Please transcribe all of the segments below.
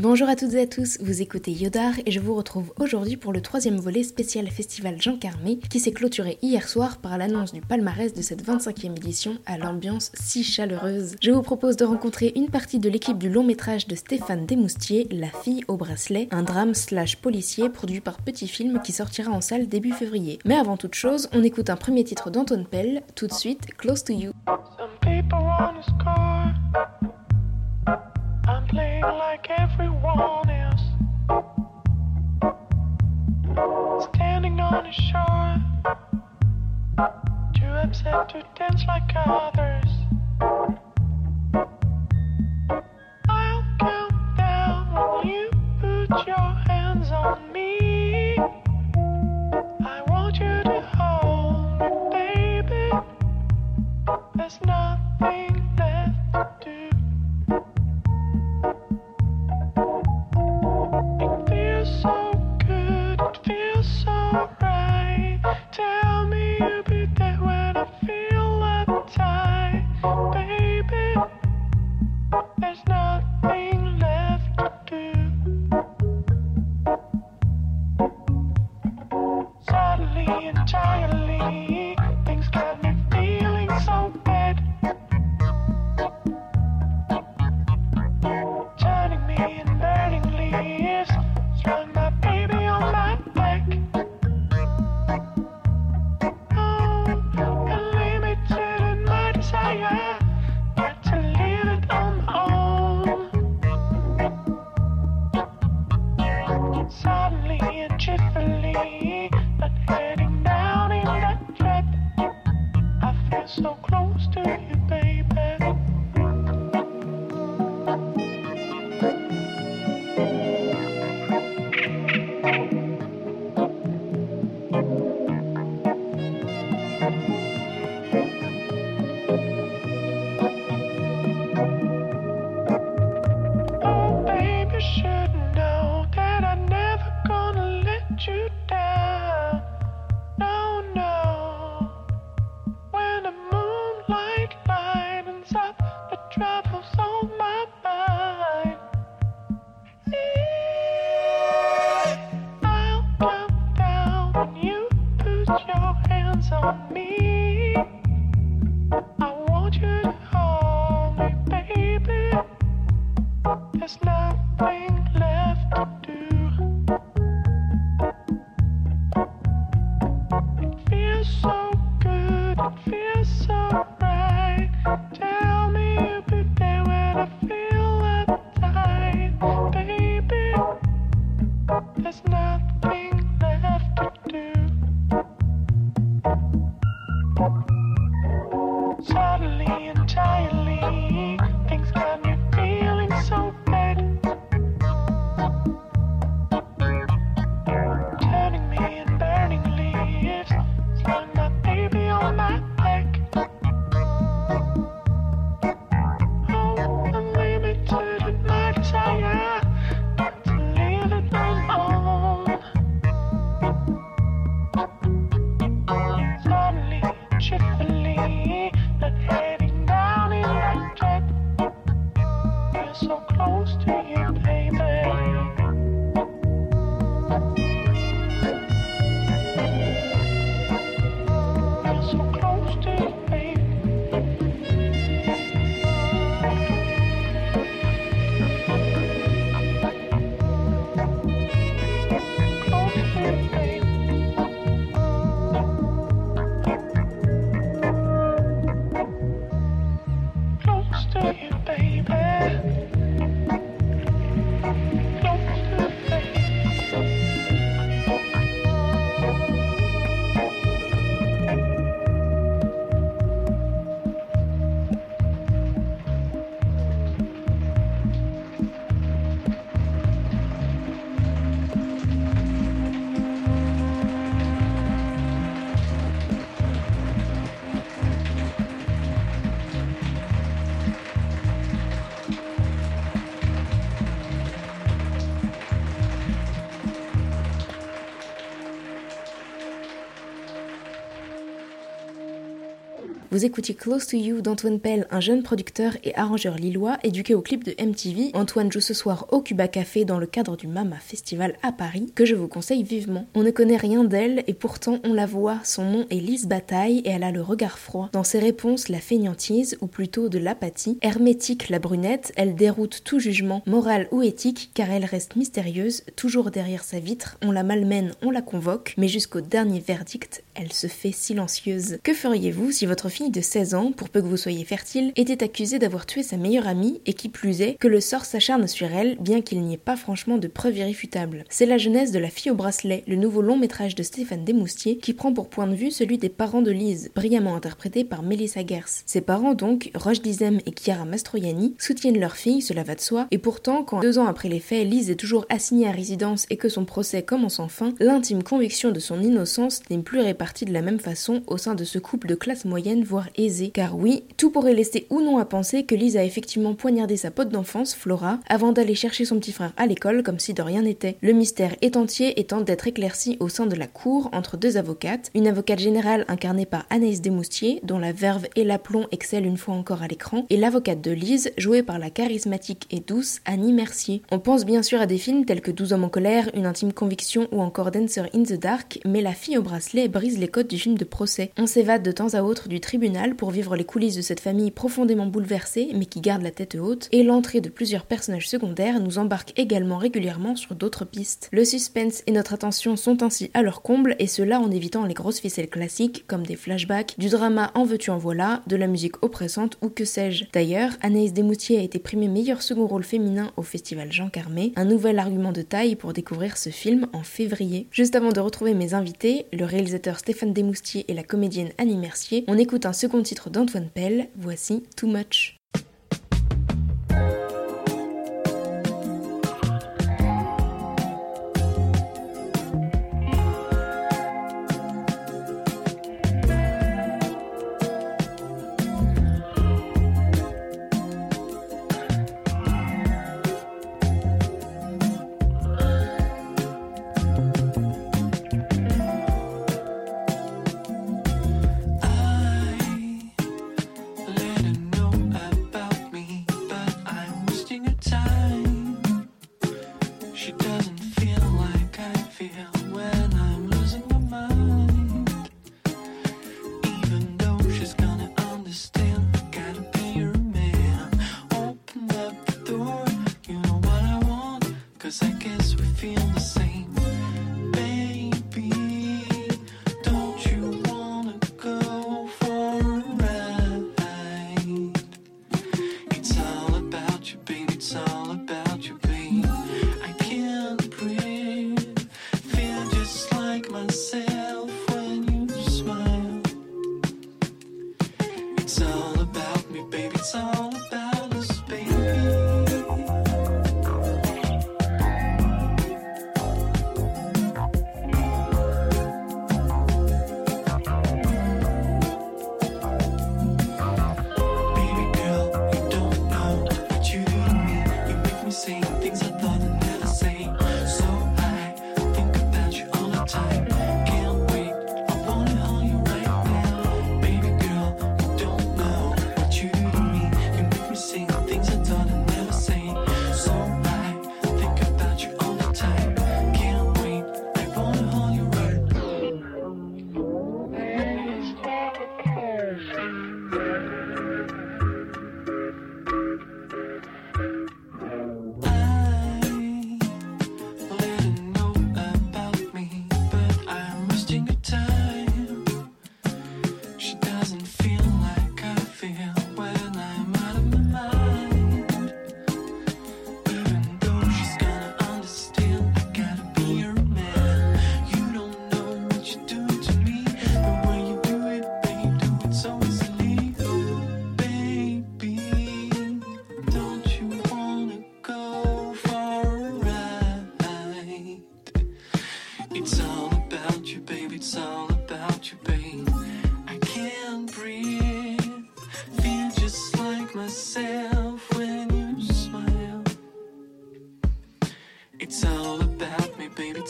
Bonjour à toutes et à tous, vous écoutez Yodar et je vous retrouve aujourd'hui pour le troisième volet spécial Festival Jean Carmé qui s'est clôturé hier soir par l'annonce du palmarès de cette 25e édition à l'ambiance si chaleureuse. Je vous propose de rencontrer une partie de l'équipe du long métrage de Stéphane Desmoustiers, La fille au bracelet, un drame slash policier produit par Petit Film qui sortira en salle début février. Mais avant toute chose, on écoute un premier titre d'Anton Pell, tout de suite Close to You. To dance like others. It's love. Vous écoutiez Close to You d'Antoine Pell, un jeune producteur et arrangeur lillois éduqué au clip de MTV. Antoine joue ce soir au Cuba Café dans le cadre du Mama Festival à Paris, que je vous conseille vivement. On ne connaît rien d'elle et pourtant on la voit. Son nom est Lise Bataille et elle a le regard froid. Dans ses réponses, la fainéantise, ou plutôt de l'apathie. Hermétique la brunette, elle déroute tout jugement, moral ou éthique, car elle reste mystérieuse, toujours derrière sa vitre. On la malmène, on la convoque, mais jusqu'au dernier verdict, elle se fait silencieuse. Que feriez-vous si votre fille de 16 ans, pour peu que vous soyez fertile, était accusée d'avoir tué sa meilleure amie et qui plus est, que le sort s'acharne sur elle, bien qu'il n'y ait pas franchement de preuves irréfutables C'est la jeunesse de La fille au bracelet, le nouveau long métrage de Stéphane Desmoustiers, qui prend pour point de vue celui des parents de Lise, brillamment interprété par Melissa Gers. Ses parents donc, Roche Dizem et Chiara Mastroianni, soutiennent leur fille, cela va de soi, et pourtant, quand deux ans après les faits, Lise est toujours assignée à résidence et que son procès commence enfin, l'intime conviction de son innocence n'est plus répartie de la même façon au sein de ce couple de classe moyenne, voire aisée. Car oui, tout pourrait laisser ou non à penser que Lise a effectivement poignardé sa pote d'enfance, Flora, avant d'aller chercher son petit frère à l'école comme si de rien n'était. Le mystère est entier étant d'être éclairci au sein de la cour entre deux avocates, une avocate générale incarnée par Anaïs Desmoustiers, dont la verve et l'aplomb excellent une fois encore à l'écran, et l'avocate de Lise, jouée par la charismatique et douce Annie Mercier. On pense bien sûr à des films tels que 12 hommes en colère, Une intime conviction ou encore Dancer in the Dark, mais la fille au bracelet brise les codes du film de procès. On s'évade de temps à autre du tribunal pour vivre les coulisses de cette famille profondément bouleversée mais qui garde la tête haute, et l'entrée de plusieurs personnages secondaires nous embarque également régulièrement sur d'autres pistes. Le suspense et notre attention sont ainsi à leur comble, et cela en évitant les grosses ficelles classiques comme des flashbacks, du drama en veux-tu en voilà, de la musique oppressante ou que sais-je. D'ailleurs, Anaïs Desmoutiers a été primée meilleur second rôle féminin au festival Jean Carmé, un nouvel argument de taille pour découvrir ce film en février. Juste avant de retrouver mes invités, le réalisateur Stéphane Desmoustiers et la comédienne Annie Mercier, on écoute un second titre d'Antoine Pell, voici Too Much.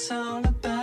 sound about?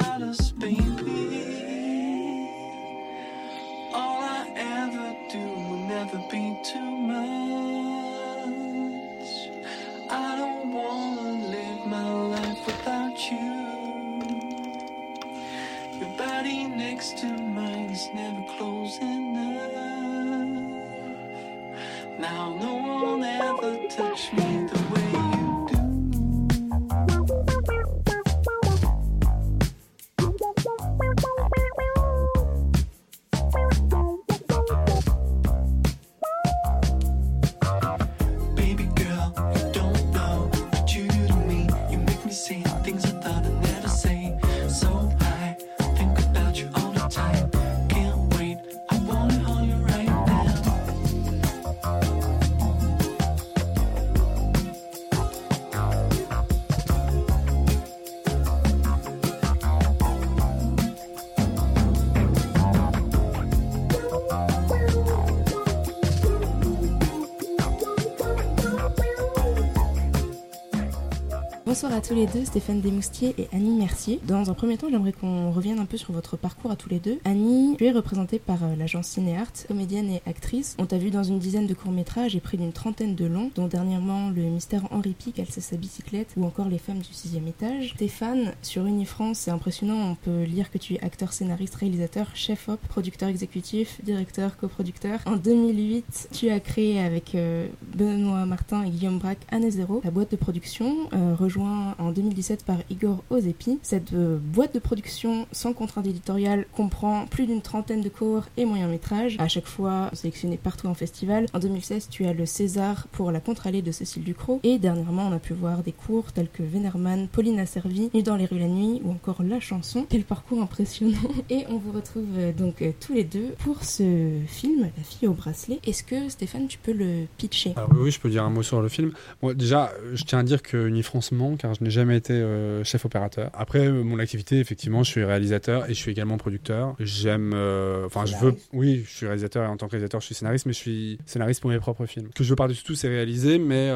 À tous les deux, Stéphane Desmoustiers et Annie Mercier. Dans un premier temps, j'aimerais qu'on revienne un peu sur votre parcours à tous les deux. Annie, tu es représentée par euh, l'agence Cinéart, comédienne et actrice. On t'a vu dans une dizaine de courts-métrages et près d'une trentaine de longs, dont dernièrement Le mystère Henri Pic, Elle sa bicyclette ou encore Les femmes du sixième étage. Stéphane, sur Unifrance, c'est impressionnant, on peut lire que tu es acteur, scénariste, réalisateur, chef-op, producteur exécutif, directeur, coproducteur. En 2008, tu as créé avec euh, Benoît Martin et Guillaume Braque Année Zéro, la boîte de production, euh, rejoint en 2017 par Igor Ozepi. Cette euh, boîte de production sans contrainte éditoriale comprend plus d'une trentaine de courts et moyens métrages, à chaque fois sélectionnés partout en festival. En 2016, tu as le César pour la contre-allée de Cécile Ducrot. Et dernièrement, on a pu voir des cours tels que Venerman, Pauline servi, Nu dans les rues la nuit ou encore La chanson. Quel parcours impressionnant Et on vous retrouve euh, donc euh, tous les deux pour ce film, La fille au bracelet. Est-ce que Stéphane, tu peux le pitcher? Alors oui, je peux dire un mot sur le film. Déjà, je tiens à dire que Unifrance ment, car je n'ai jamais été euh, chef opérateur. Après, euh, mon activité, effectivement, je suis réalisateur et je suis également producteur. J'aime, euh, enfin, je veux, oui, je suis réalisateur et en tant que réalisateur, je suis scénariste, mais je suis scénariste pour mes propres films. Ce que je veux par-dessus tout, c'est réaliser, mais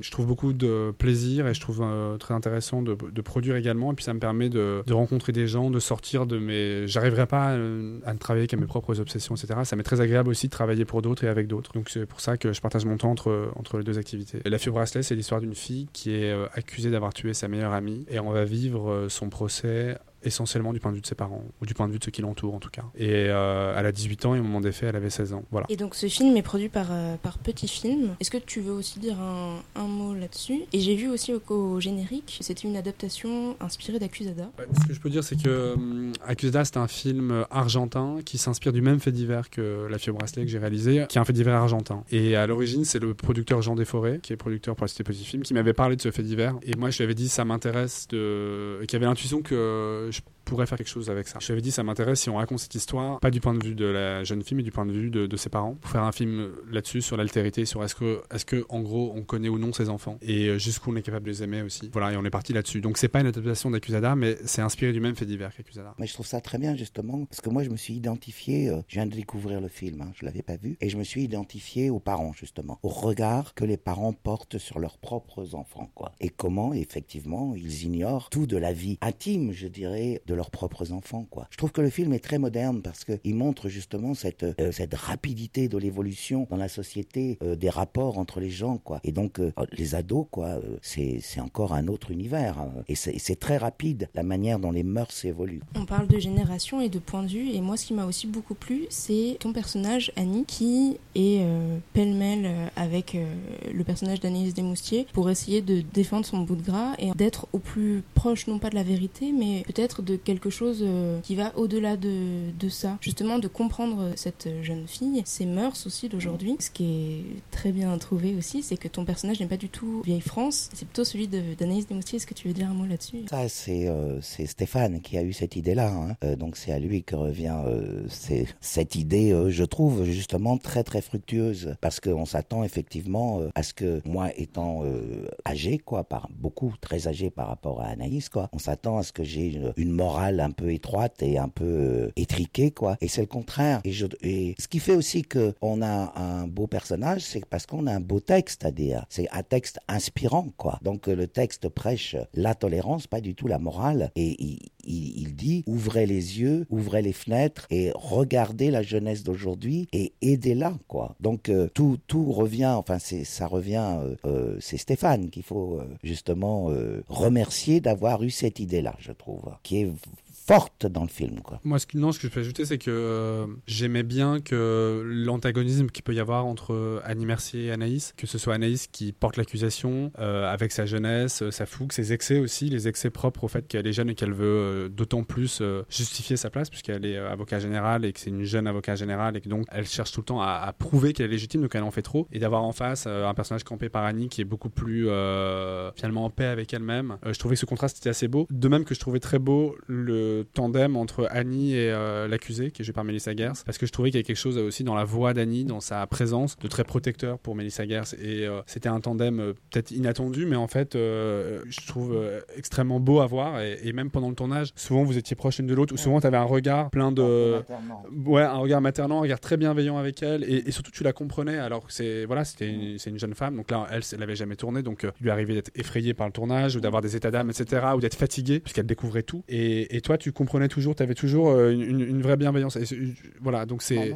je trouve beaucoup de plaisir et je trouve très intéressant de, de produire également. Et puis, ça me permet de, de rencontrer des gens, de sortir de mes. J'arriverai pas à ne travailler qu'à mes propres obsessions, etc. Ça m'est très agréable aussi de travailler pour d'autres et avec d'autres. Donc, c'est pour ça que je partage mon temps entre, entre les deux activités. Et la fille au bracelet, c'est l'histoire d'une fille qui est accusée d'avoir tué sa meilleure amie. Et on va vivre euh, son procès essentiellement du point de vue de ses parents ou du point de vue de ceux qui l'entourent en tout cas. Et euh, elle a 18 ans et au moment des faits, elle avait 16 ans. Voilà. Et donc ce film est produit par, euh, par Petit Film. Est-ce que tu veux aussi dire un, un mot là-dessus? Et j'ai vu aussi au, au générique, c'était une adaptation inspirée d'Accusada. Ouais, ce que je peux dire, c'est que hum, Accusada, c'est un film argentin qui s'inspire du même fait divers que La fille au bracelet que j'ai réalisé, qui est un fait divers argentin. Et à l'origine, c'est le producteur Jean Desforêts, qui est producteur pour la Cité Petit Film, qui m'avait parlé de ce fait divers. Et moi, je lui avais dit, ça m'intéresse de. qui avait l'intuition que je pourrais faire quelque chose avec ça. Je lui avais dit, ça m'intéresse si on raconte cette histoire, pas du point de vue de la jeune fille, mais du point de vue de, de ses parents, pour faire un film là-dessus, sur l'altérité, sur est-ce que, est-ce que, en gros, on connaît ou non ses enfants, et euh, jusqu'où on est capable de les aimer aussi. Voilà, et on est parti là-dessus. Donc c'est pas une adaptation d'Accusada, mais c'est inspiré du même fait divers qu'Accusada. Mais je trouve ça très bien justement parce que moi je me suis identifié, euh, je viens de découvrir le film, hein, je l'avais pas vu, et je me suis identifié aux parents justement, au regard que les parents portent sur leurs propres enfants, quoi, et comment effectivement ils ignorent tout de la vie intime, je dirais, de leurs propres enfants, quoi. Je trouve que le film est très moderne parce que il montre justement cette euh, cette rapidité de l'évolution dans la société, euh, des rapports entre les gens, quoi. Et donc euh, les ados, quoi, c'est encore un autre univers, hein. et c'est très rapide la manière dont les mœurs évoluent. On parle de génération et de point de vue, et moi ce qui m'a aussi beaucoup plu, c'est ton personnage Annie qui est pêle-mêle avec le personnage d'Anaïs Desmoustiers pour essayer de défendre son bout de gras et d'être au plus proche non pas de la vérité, mais peut-être de quelque chose euh, qui va au-delà de, de ça. Justement de comprendre cette jeune fille, ses mœurs aussi d'aujourd'hui. Ce qui est très bien trouvé aussi, c'est que ton personnage n'est pas du tout vieille France, c'est plutôt celui de- d'Anaïs Desmoustiers. Est-ce que tu veux dire un mot là-dessus? Ça, c'est euh, Stéphane qui a eu cette idée-là. hein. Euh, donc c'est à lui que revient euh, cette idée, euh, je trouve justement très très fructueuse, parce qu'on s'attend effectivement à ce que moi étant âgé, quoi, par beaucoup très âgé par rapport à Anaïs, quoi, on s'attend à ce que j'ai une, une morale un peu étroite et un peu euh, étriquée, quoi. Et c'est le contraire. Et, ce qui fait aussi que on a un beau personnage, c'est parce qu'on a un beau texte à dire. C'est un texte inspirant, quoi. Donc euh, le texte prêche la tolérance, pas du tout la morale, et il, il, dit ouvrez les yeux, ouvrez les fenêtres et regardez la jeunesse d'aujourd'hui et aidez-la, quoi. Donc euh, tout, tout revient, enfin, ça revient, euh, euh, c'est Stéphane qu'il faut justement remercier d'avoir eu cette idée-là, je trouve, qui est forte dans le film, quoi. Moi, ce, que- non, ce que je peux ajouter, c'est que j'aimais bien que l'antagonisme qu'il peut y avoir entre Annie Mercier et Anaïs, que ce soit Anaïs qui porte l'accusation avec sa jeunesse, sa fougue, ses excès aussi, les excès propres au fait qu'elle est jeune et qu'elle veut d'autant plus euh, justifier sa place puisqu'elle est euh, avocat général et que c'est une jeune avocat général et que donc elle cherche tout le temps à, prouver qu'elle est légitime, donc elle en fait trop. Et d'avoir en face euh, un personnage campé par Annie qui est beaucoup plus euh, finalement en paix avec elle-même, euh, je trouvais que ce contraste était assez beau. De même que je trouvais très beau le tandem entre Annie et euh, l'accusé, qui est joué par Melissa Gers, parce que je trouvais qu'il y avait quelque chose aussi dans la voix d'Annie, dans sa présence, de très protecteur pour Melissa Gers. Et euh, c'était un tandem euh, peut-être inattendu, mais en fait, euh, je trouve euh, extrêmement beau à voir. Et même pendant le tournage, souvent vous étiez proches l'une de l'autre, ou souvent tu avais un regard plein de. Ouais, un regard maternant, un regard très bienveillant avec elle, et, et surtout tu la comprenais. Alors que c'est voilà, c'était une, c'est une jeune femme, donc là elle, elle avait jamais tourné, donc euh, il lui arrivait d'être effrayée par le tournage ou d'avoir des états d'âme, etc., ou d'être fatiguée puisqu'elle découvrait tout. Et, et toi, tu comprenais toujours, tu avais toujours euh, une, vraie bienveillance. Et voilà, donc c'est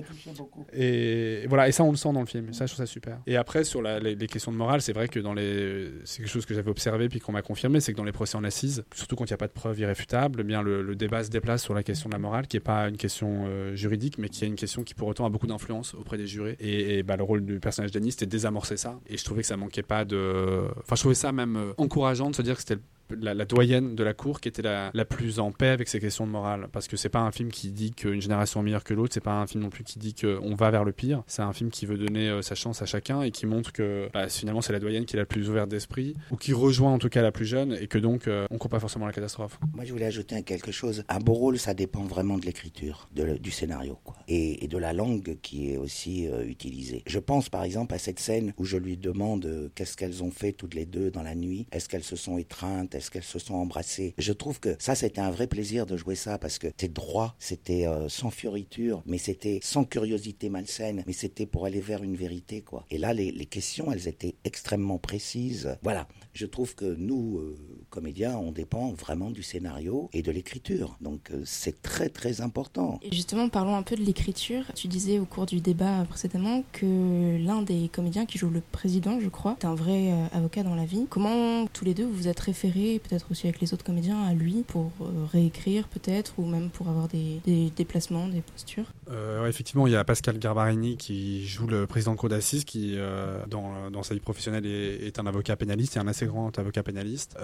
et voilà, et ça on le sent dans le film. Ça, je trouve ça super. Et après sur la- les, les questions de morale, c'est vrai que dans les, c'est quelque chose que j'avais observé puis qu'on m'a confirmé, c'est que dans les procès en assises, surtout quand il n'y a pas de preuves irréfutables, bien le, débat se déplace sur la question de la morale, qui est pas une question euh, juridique, mais qui est une question qui pour autant a beaucoup d'influence auprès des jurés. Et, bah, le rôle du personnage d'Annie, c'était désamorcer ça. Et je trouvais que ça manquait pas de, enfin je trouvais ça même euh, encourageant de se dire que c'était la, doyenne de la cour qui était la, la plus en paix avec ces questions de morale. Parce que c'est pas un film qui dit qu'une génération est meilleure que l'autre, c'est pas un film non plus qui dit qu'on va vers le pire. C'est un film qui veut donner euh, sa chance à chacun et qui montre que bah, finalement c'est la doyenne qui est la plus ouverte d'esprit, ou qui rejoint en tout cas la plus jeune, et que donc euh, on court pas forcément à la catastrophe. Moi, je voulais ajouter un quelque chose. Un beau rôle, ça dépend vraiment de l'écriture, du scénario, quoi, et, de la langue qui est aussi euh, utilisée. Je pense, par exemple, à cette scène où je lui demande qu'est-ce qu'elles ont fait toutes les deux dans la nuit? Est-ce qu'elles se sont étreintes? Est-ce qu'elles se sont embrassées Je trouve que ça, c'était un vrai plaisir de jouer ça parce que c'était droit, c'était euh, sans fioriture, mais c'était sans curiosité malsaine, mais c'était pour aller vers une vérité, quoi. Et là, les, questions, elles étaient extrêmement précises. Voilà. Je trouve que nous, euh, comédiens, on dépend vraiment du scénario et de l'écriture. Donc euh, c'est très très important. Et justement, parlons un peu de l'écriture. Tu disais au cours du débat précédemment que l'un des comédiens qui joue le président, je crois, est un vrai avocat dans la vie. Comment tous les deux vous êtes référés, peut-être aussi avec les autres comédiens, à lui pour euh, réécrire peut-être, ou même pour avoir des, déplacements, des postures Euh, effectivement, il y a Pascal Garbarini qui joue le président de cour d'assises, qui euh, dans, sa vie professionnelle est, un avocat pénaliste, et un assez grand avocat pénaliste.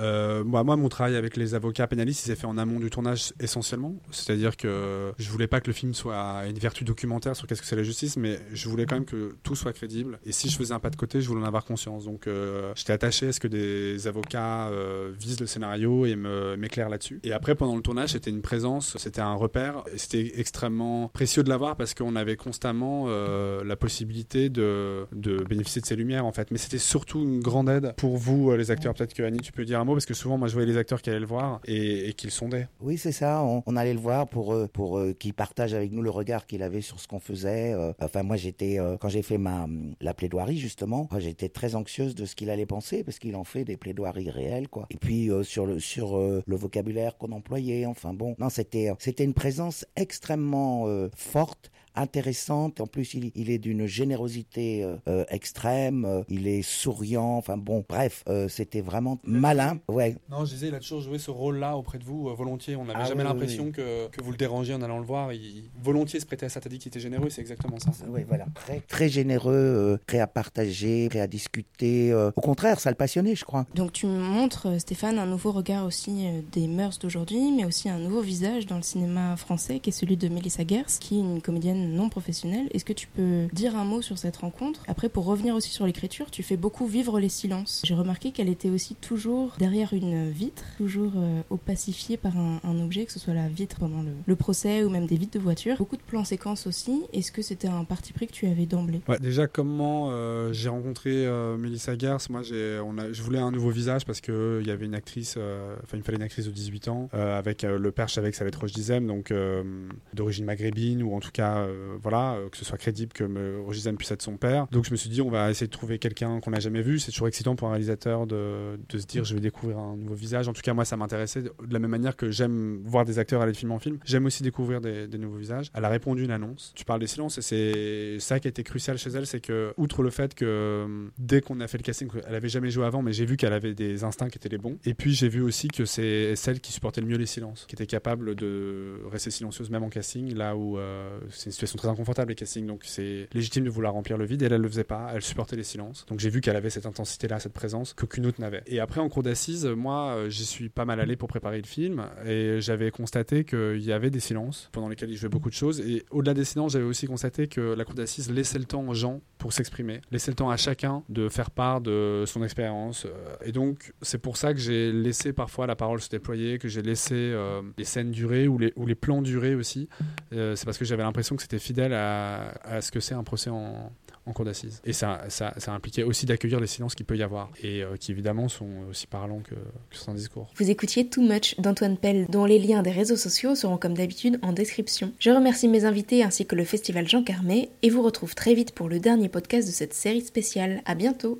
Moi, moi, mon travail avec les avocats pénalistes, il s'est fait en amont du tournage essentiellement. C'est-à-dire que je voulais pas que le film soit une vertu documentaire sur qu'est-ce que c'est la justice, mais je voulais quand même que tout soit crédible. Et si je faisais un pas de côté, je voulais en avoir conscience. Donc j'étais attaché à ce que des avocats euh, le scénario et m'éclairent là-dessus. Et après, pendant le tournage, c'était une présence, c'était un repère. C'était extrêmement précieux de l'avoir parce qu'on avait constamment euh, la possibilité de, de bénéficier de ces lumières en fait. Mais c'était surtout une grande aide pour vous, euh, les acteurs. Peut-être que Annie, tu peux dire un mot parce que souvent, moi, je voyais les acteurs qui allaient le voir et, et qui le sondaient. Oui, c'est ça. On, allait le voir pour euh, pour qu'il partage avec nous le regard qu'il avait sur ce qu'on faisait. Enfin, moi, j'étais quand j'ai fait ma la plaidoirie justement, j'étais très anxieuse de ce qu'il allait penser parce qu'il en fait des plaidoiries réelles, quoi. Et puis euh, sur le sur euh, le vocabulaire qu'on employait. Enfin bon, non, c'était euh, c'était une présence extrêmement forte intéressante. En plus, il, il est d'une générosité euh, euh, extrême. euh, il est souriant. Enfin bon, bref, euh, c'était vraiment malin. Ouais, Non, je disais, il a toujours joué ce rôle-là auprès de vous, euh, volontier. On n'avait Ah jamais oui, oui, l'impression que, que vous le dérangiez en allant le voir. Il, volontiers se prêtait à ça. T'as dit qu'il était généreux, c'est exactement ça. Oui, voilà. Très, très généreux, euh, prêt à partager, prêt à discuter. euh. Au contraire, ça le passionnait, je crois. Donc tu montres, Stéphane, un nouveau regard aussi des mœurs d'aujourd'hui, mais aussi un nouveau visage dans le cinéma français, qui est celui de Melissa Gers, qui est une comédienne non professionnelle. Est-ce que tu peux dire un mot sur cette rencontre? Après, pour revenir aussi sur l'écriture, tu fais beaucoup vivre les silences. J'ai remarqué qu'elle était aussi toujours derrière une vitre, toujours euh, opacifiée par un, objet, que ce soit la vitre pendant le, procès ou même des vitres de voiture. Beaucoup de plans séquences aussi. Est-ce que c'était un parti pris que tu avais d'emblée? Déjà, comment euh, j'ai rencontré euh, Melissa Gers Moi, je voulais un nouveau visage parce que il y avait une actrice, euh, enfin, il me fallait une actrice de 18 ans, euh, avec euh, le père, je savais que ça être Roche Dizem, donc euh, d'origine maghrébine ou en tout cas euh, euh, voilà, euh, que ce soit crédible, que me, Rogisane puisse être son père. Donc je me suis dit, on va essayer de trouver quelqu'un qu'on n'a jamais vu. C'est toujours excitant pour un réalisateur de, se dire, je vais découvrir un nouveau visage. En tout cas, moi, ça m'intéressait de la même manière que j'aime voir des acteurs aller de film en film. J'aime aussi découvrir des, nouveaux visages. Elle a répondu une annonce. Tu parles des silences et c'est ça qui a été crucial chez elle, c'est que, outre le fait que euh, dès qu'on a fait le casting, elle avait jamais joué avant, mais j'ai vu qu'elle avait des instincts qui étaient les bons. Et puis j'ai vu aussi que c'est celle qui supportait le mieux les silences, qui était capable de rester silencieuse même en casting, là où euh, c'est une situation très inconfortable les castings, donc c'est légitime de vouloir remplir le vide. Et elle, elle le faisait pas, elle supportait les silences. Donc j'ai vu qu'elle avait cette intensité-là, cette présence qu'aucune autre n'avait. Et après en cours d'assises, moi, euh, j'y suis pas mal allé pour préparer le film et j'avais constaté qu'il y avait des silences pendant lesquels il jouait beaucoup de choses. Et au-delà des silences, j'avais aussi constaté que la cour d'assises laissait le temps aux gens pour s'exprimer, laissait le temps à chacun de faire part de son expérience. euh, Et donc, c'est pour ça que j'ai laissé parfois la parole se déployer, que j'ai laissé euh, les scènes durer ou les, plans durer aussi. C'est parce que j'avais l'impression que c'était fidèle à, ce que c'est un procès en, en cour d'assises. Et ça, ça, impliquait aussi d'accueillir les silences qu'il peut y avoir et euh, qui évidemment sont aussi parlants que, que certains discours. Vous écoutiez Too Much d'Antoine Pell, dont les liens des réseaux sociaux seront comme d'habitude en description. Je remercie mes invités ainsi que le festival Jean Carmet et vous retrouve très vite pour le dernier podcast de cette série spéciale. À bientôt!